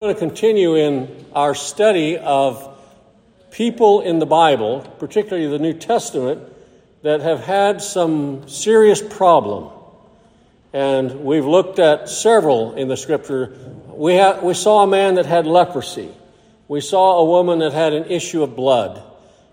We're going to continue in our study of people in the Bible, particularly the New Testament, that have had some serious problem. And we've looked at several in the scripture. We, we saw a man that had leprosy. We saw a woman that had an issue of blood.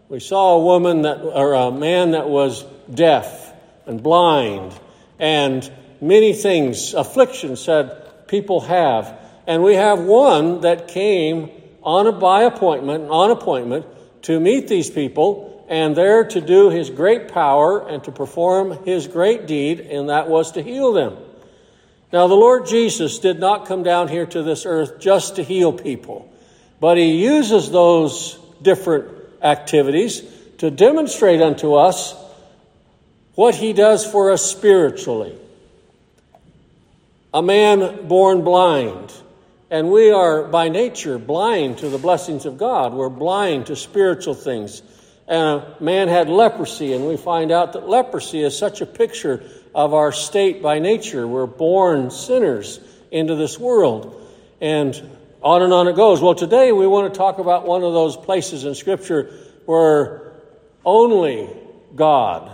We saw a woman that, or a man that was deaf and blind and many things, afflictions that people have. And we have one that came on a by appointment, on appointment, to meet these people and there to do his great power and to perform his great deed, and that was to heal them. Now, the Lord Jesus did not come down here to this earth just to heal people, but he uses those different activities to demonstrate unto us what he does for us spiritually. A man born blind and we are by nature blind to the blessings of God. We're blind to spiritual things. And a man had leprosy, and we find out that leprosy is such a picture of our state by nature. We're born sinners into this world. And on and on it goes. Well, today we want to talk about one of those places in Scripture where only God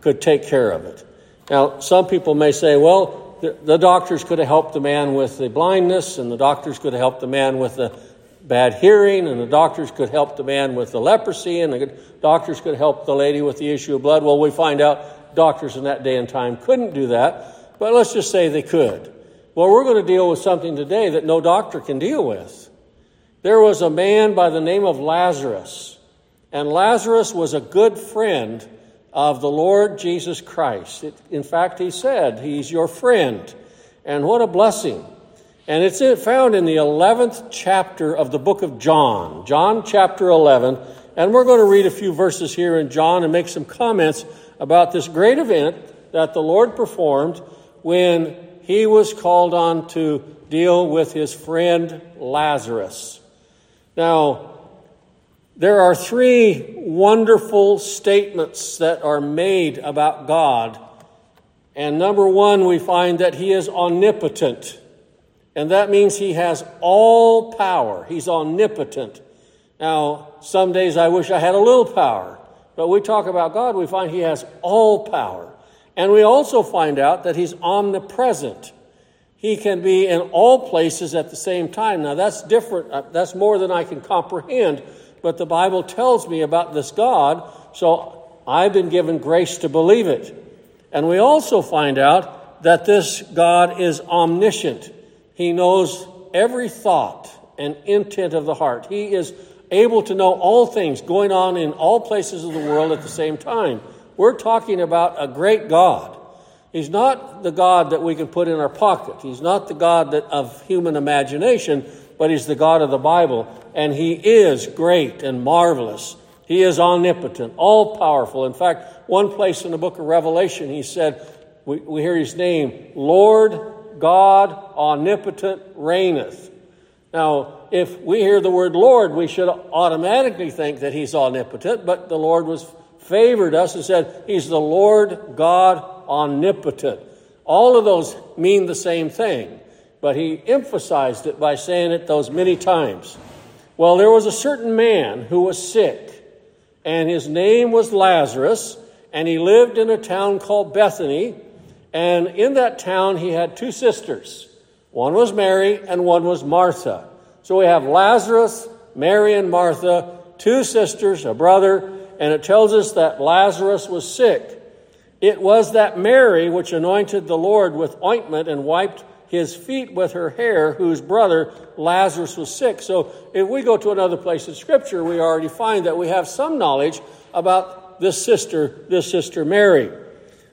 could take care of it. Now, some people may say, well, the, doctors could have helped the man with the blindness, and the doctors could have helped the man with the bad hearing, and the doctors could help the man with the leprosy, and the doctors could help the lady with the issue of blood. Well, we find out doctors in that day and time couldn't do that, but let's just say they could. Well, we're going to deal with something today that no doctor can deal with. There was a man by the name of Lazarus, and Lazarus was a good friend of the Lord Jesus Christ. It, in fact, he said, He's your friend. And what a blessing. And it's found in the 11th chapter of the book of John, John chapter 11. And we're going to read a few verses here in John and make some comments about this great event that the Lord performed when he was called on to deal with his friend Lazarus. Now, there are three wonderful statements that are made about God. And number one, we find that He is omnipotent. And that means He has all power. He's omnipotent. Now, some days I wish I had a little power. But we talk about God, we find He has all power. And we also find out that He's omnipresent. He can be in all places at the same time. Now, that's different. Uh, that's more than I can comprehend but the Bible tells me about this God, so I've been given grace to believe it. And we also find out that this God is omniscient. He knows every thought and intent of the heart. He is able to know all things going on in all places of the world at the same time. We're talking about a great God. He's not the God that we can put in our pocket. He's not the God that, of human imagination, but He's the God of the Bible and He is great and marvelous. He is omnipotent, all powerful. In fact, one place in the book of Revelation, He said, we, we hear His name, Lord God omnipotent reigneth. Now, if we hear the word Lord, we should automatically think that He's omnipotent, but the Lord was favored us and said, He's the Lord God omnipotent. All of those mean the same thing, but he emphasized it by saying it those many times. Well, there was a certain man who was sick, and his name was Lazarus, and he lived in a town called Bethany. And in that town, he had two sisters. One was Mary, and one was Martha. So we have Lazarus, Mary, and Martha, two sisters, a brother, and it tells us that Lazarus was sick. It was that Mary which anointed the Lord with ointment and wiped his feet with her hair, whose brother Lazarus was sick. So if we go to another place in Scripture, we already find that we have some knowledge about this sister, this sister Mary.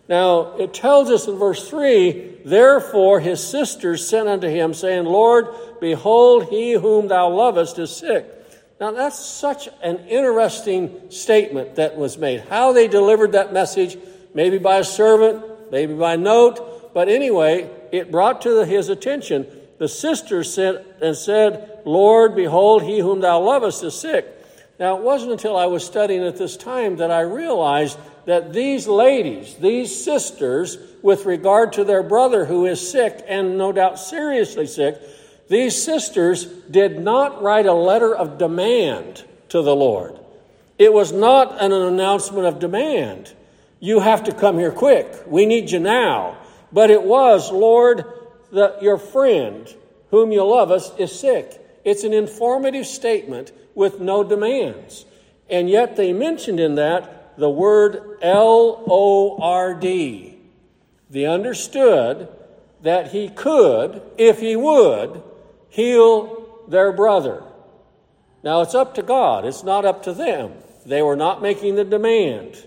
Now, it tells us in verse 3 Therefore his sisters sent unto him, saying, Lord, behold, he whom thou lovest is sick. Now, that's such an interesting statement that was made. How they delivered that message, maybe by a servant, maybe by note, but anyway, it brought to his attention. The sisters sent and said, Lord, behold, he whom thou lovest is sick. Now, it wasn't until I was studying at this time that I realized that these ladies, these sisters, with regard to their brother who is sick and no doubt seriously sick, These sisters did not write a letter of demand to the Lord. It was not an announcement of demand. You have to come here quick. We need you now. But it was, Lord, the, your friend, whom you love us, is sick. It's an informative statement with no demands. And yet they mentioned in that the word L O R D. They understood that he could, if he would, heal their brother. Now it's up to God, it's not up to them. They were not making the demand.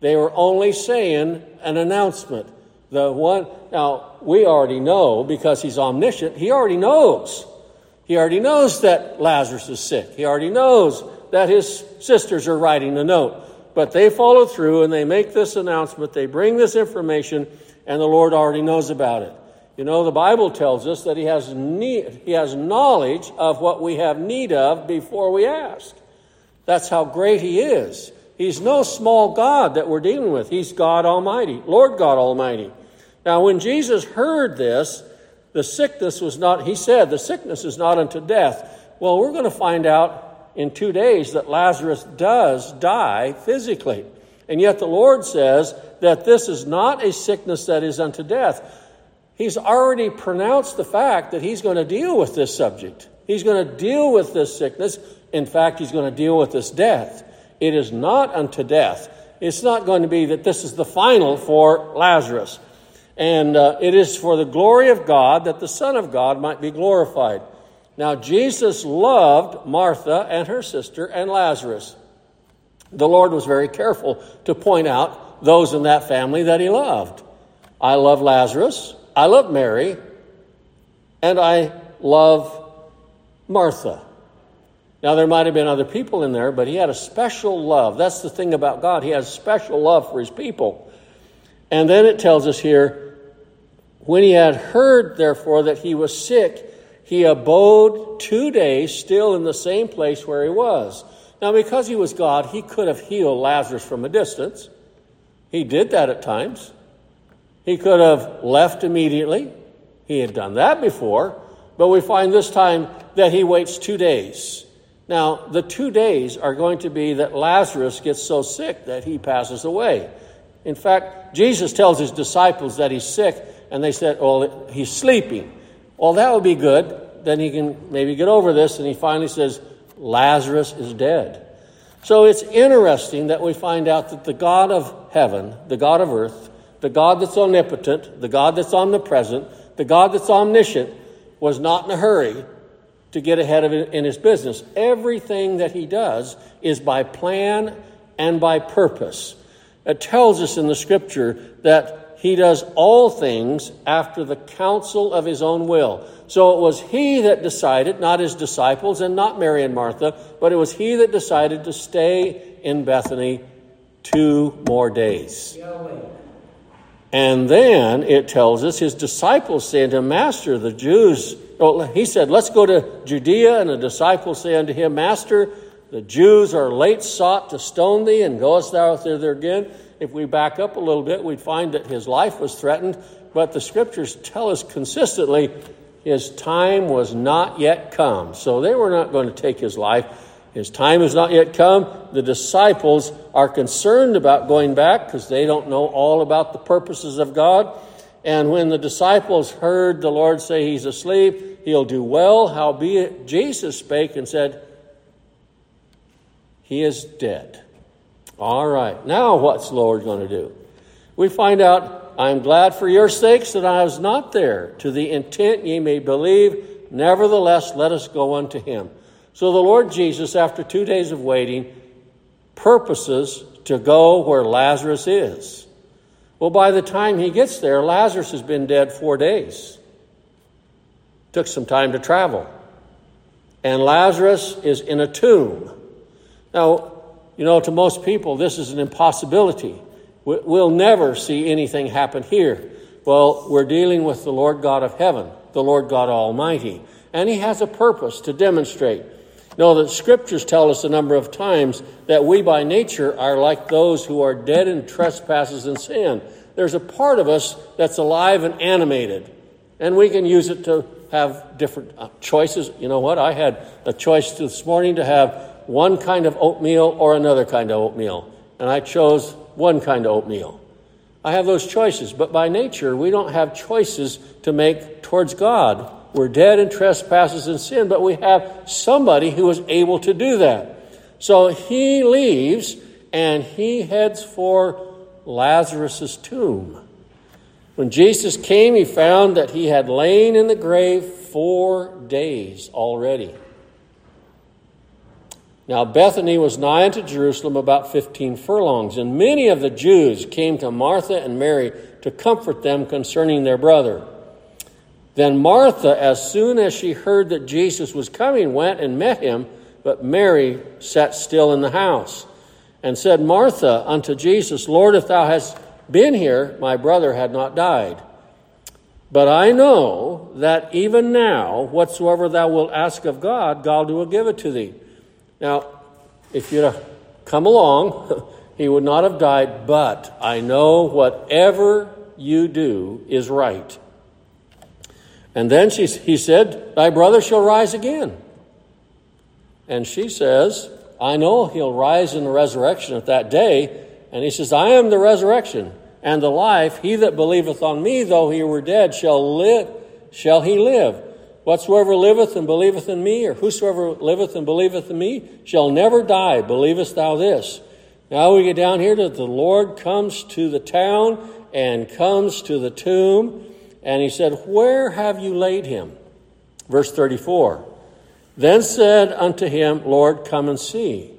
They were only saying an announcement. The one now we already know because he's omniscient, he already knows. He already knows that Lazarus is sick. He already knows that his sisters are writing a note. But they follow through and they make this announcement. They bring this information, and the Lord already knows about it. You know, the Bible tells us that He has need, He has knowledge of what we have need of before we ask. That's how great He is. He's no small God that we're dealing with. He's God Almighty, Lord God Almighty. Now, when Jesus heard this, the sickness was not, he said, the sickness is not unto death. Well, we're going to find out in two days that Lazarus does die physically. And yet the Lord says that this is not a sickness that is unto death. He's already pronounced the fact that he's going to deal with this subject. He's going to deal with this sickness. In fact, he's going to deal with this death. It is not unto death. It's not going to be that this is the final for Lazarus. And uh, it is for the glory of God that the Son of God might be glorified. Now, Jesus loved Martha and her sister and Lazarus. The Lord was very careful to point out those in that family that he loved. I love Lazarus. I love Mary, and I love Martha. Now, there might have been other people in there, but he had a special love. That's the thing about God. He has special love for his people. And then it tells us here when he had heard, therefore, that he was sick, he abode two days still in the same place where he was. Now, because he was God, he could have healed Lazarus from a distance. He did that at times. He could have left immediately. He had done that before, but we find this time that he waits two days. Now, the two days are going to be that Lazarus gets so sick that he passes away. In fact, Jesus tells his disciples that he's sick, and they said, Well, he's sleeping. Well, that would be good. Then he can maybe get over this, and he finally says, Lazarus is dead. So it's interesting that we find out that the God of heaven, the God of earth, the God that's omnipotent, the God that's omnipresent, the God that's omniscient, was not in a hurry to get ahead of it in his business. Everything that he does is by plan and by purpose. It tells us in the scripture that he does all things after the counsel of his own will. So it was he that decided, not his disciples and not Mary and Martha, but it was he that decided to stay in Bethany two more days. And then it tells us his disciples say unto him, Master, the Jews, well, he said, Let's go to Judea. And the disciples say unto him, Master, the Jews are late sought to stone thee, and goest thou thither again? If we back up a little bit, we'd find that his life was threatened, but the scriptures tell us consistently his time was not yet come. So they were not going to take his life. His time has not yet come. The disciples are concerned about going back because they don't know all about the purposes of God. And when the disciples heard the Lord say he's asleep, he'll do well. Howbeit, Jesus spake and said, He is dead. All right, now what's the Lord going to do? We find out, I'm glad for your sakes that I was not there, to the intent ye may believe. Nevertheless, let us go unto him. So the Lord Jesus, after two days of waiting, purposes to go where Lazarus is. Well, by the time he gets there, Lazarus has been dead four days. Took some time to travel. And Lazarus is in a tomb. Now, you know, to most people, this is an impossibility. We'll never see anything happen here. Well, we're dealing with the Lord God of heaven, the Lord God Almighty. And He has a purpose to demonstrate. No, the scriptures tell us a number of times that we by nature are like those who are dead in trespasses and sin. There's a part of us that's alive and animated, and we can use it to have different uh, choices. You know what? I had a choice this morning to have one kind of oatmeal or another kind of oatmeal, and I chose one kind of oatmeal. I have those choices, but by nature, we don't have choices to make towards God. We're dead in trespasses and sin, but we have somebody who is able to do that. So he leaves and he heads for Lazarus' tomb. When Jesus came, he found that he had lain in the grave four days already. Now, Bethany was nigh unto Jerusalem about 15 furlongs, and many of the Jews came to Martha and Mary to comfort them concerning their brother. Then Martha, as soon as she heard that Jesus was coming, went and met him, but Mary sat still in the house and said, Martha unto Jesus, Lord, if thou hadst been here, my brother had not died. But I know that even now, whatsoever thou wilt ask of God, God will give it to thee. Now, if you'd have come along, he would not have died, but I know whatever you do is right. And then she, he said, Thy brother shall rise again. And she says, I know he'll rise in the resurrection at that day. And he says, I am the resurrection and the life. He that believeth on me, though he were dead, shall live, shall he live. Whatsoever liveth and believeth in me, or whosoever liveth and believeth in me, shall never die. Believest thou this? Now we get down here that the Lord comes to the town and comes to the tomb. And he said, Where have you laid him? Verse 34. Then said unto him, Lord, come and see.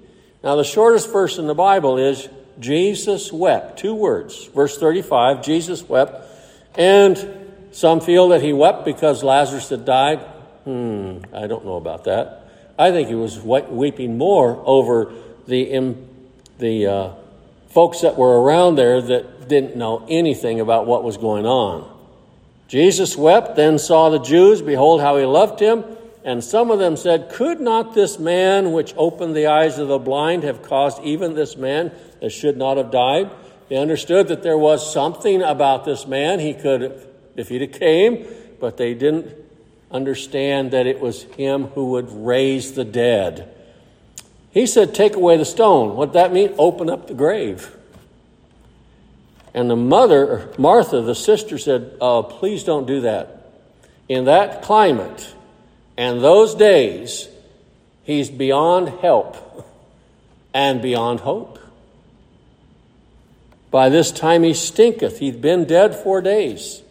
Now, the shortest verse in the Bible is Jesus wept. Two words. Verse 35 Jesus wept. And some feel that he wept because Lazarus had died. Hmm, I don't know about that. I think he was weeping more over the, the uh, folks that were around there that didn't know anything about what was going on. Jesus wept, then saw the Jews, behold how he loved him. And some of them said, Could not this man which opened the eyes of the blind have caused even this man that should not have died? They understood that there was something about this man. He could, if he'd have came, but they didn't understand that it was him who would raise the dead. He said, Take away the stone. What that mean? Open up the grave. And the mother, Martha, the sister, said, oh, Please don't do that. In that climate and those days, he's beyond help and beyond hope. By this time he stinketh. He'd been dead four days.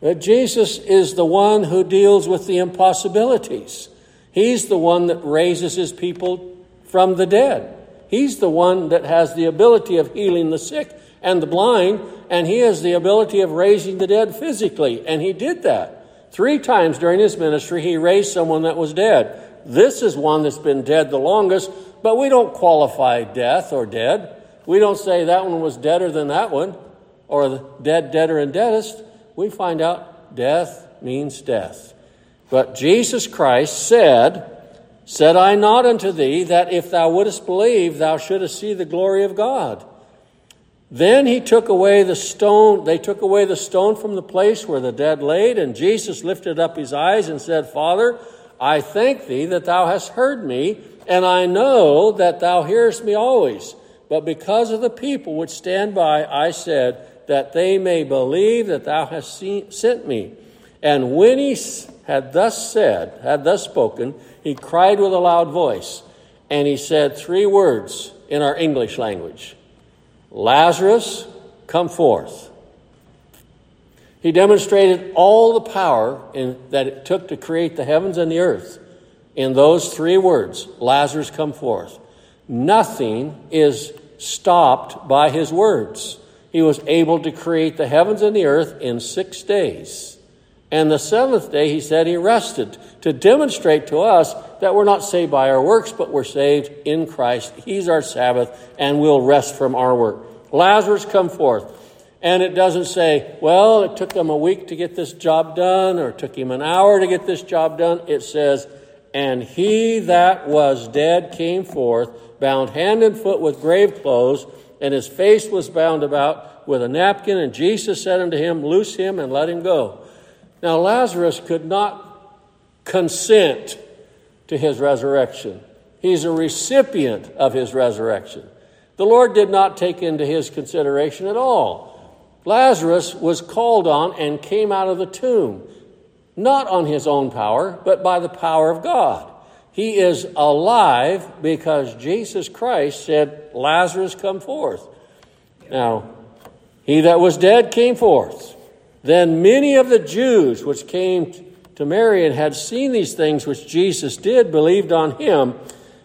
But Jesus is the one who deals with the impossibilities. He's the one that raises his people from the dead. He's the one that has the ability of healing the sick and the blind, and he has the ability of raising the dead physically, and he did that. Three times during his ministry, he raised someone that was dead. This is one that's been dead the longest, but we don't qualify death or dead. We don't say that one was deader than that one, or dead, deader, and deadest. We find out death means death. But Jesus Christ said, Said I not unto thee that if thou wouldest believe, thou shouldest see the glory of God? Then he took away the stone, they took away the stone from the place where the dead laid, and Jesus lifted up his eyes and said, Father, I thank thee that thou hast heard me, and I know that thou hearest me always. But because of the people which stand by, I said, that they may believe that thou hast seen, sent me. And when he had thus said, had thus spoken, he cried with a loud voice, and he said three words in our English language. Lazarus, come forth. He demonstrated all the power in, that it took to create the heavens and the earth in those three words Lazarus, come forth. Nothing is stopped by his words. He was able to create the heavens and the earth in six days. And the seventh day, he said he rested to demonstrate to us that we're not saved by our works, but we're saved in Christ. He's our Sabbath, and we'll rest from our work. Lazarus, come forth. And it doesn't say, well, it took him a week to get this job done, or it took him an hour to get this job done. It says, and he that was dead came forth, bound hand and foot with grave clothes, and his face was bound about with a napkin. And Jesus said unto him, Loose him and let him go. Now, Lazarus could not consent to his resurrection. He's a recipient of his resurrection. The Lord did not take into his consideration at all. Lazarus was called on and came out of the tomb, not on his own power, but by the power of God. He is alive because Jesus Christ said, Lazarus, come forth. Now, he that was dead came forth. Then many of the Jews which came to Mary and had seen these things which Jesus did believed on him,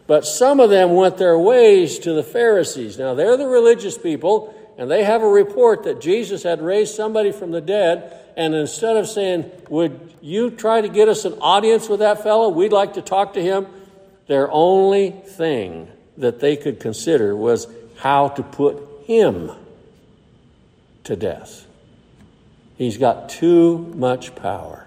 but some of them went their ways to the Pharisees. Now, they're the religious people, and they have a report that Jesus had raised somebody from the dead. And instead of saying, Would you try to get us an audience with that fellow? We'd like to talk to him. Their only thing that they could consider was how to put him to death. He's got too much power.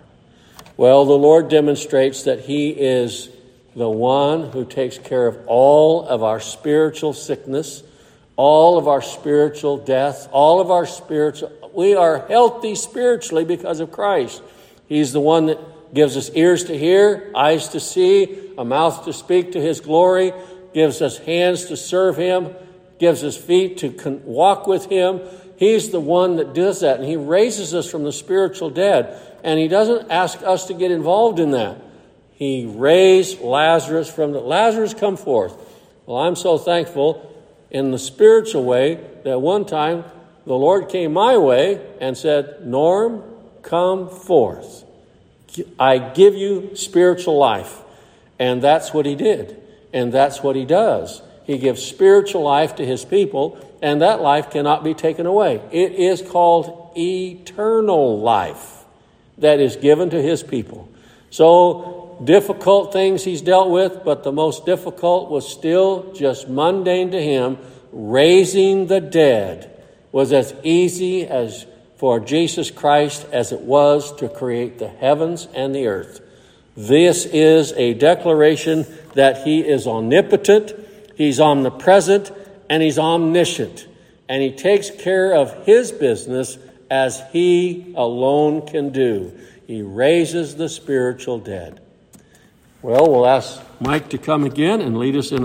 Well, the Lord demonstrates that He is the one who takes care of all of our spiritual sickness, all of our spiritual death, all of our spiritual. We are healthy spiritually because of Christ. He's the one that gives us ears to hear, eyes to see, a mouth to speak to His glory, gives us hands to serve Him, gives us feet to walk with Him. He's the one that does that, and He raises us from the spiritual dead. And He doesn't ask us to get involved in that. He raised Lazarus from the Lazarus, come forth. Well, I'm so thankful in the spiritual way that one time the Lord came my way and said, Norm, come forth. I give you spiritual life. And that's what He did. And that's what He does. He gives spiritual life to His people and that life cannot be taken away. It is called eternal life that is given to his people. So, difficult things he's dealt with, but the most difficult was still just mundane to him. Raising the dead was as easy as for Jesus Christ as it was to create the heavens and the earth. This is a declaration that he is omnipotent, he's omnipresent, and he's omniscient, and he takes care of his business as he alone can do. He raises the spiritual dead. Well, we'll ask Mike to come again and lead us in.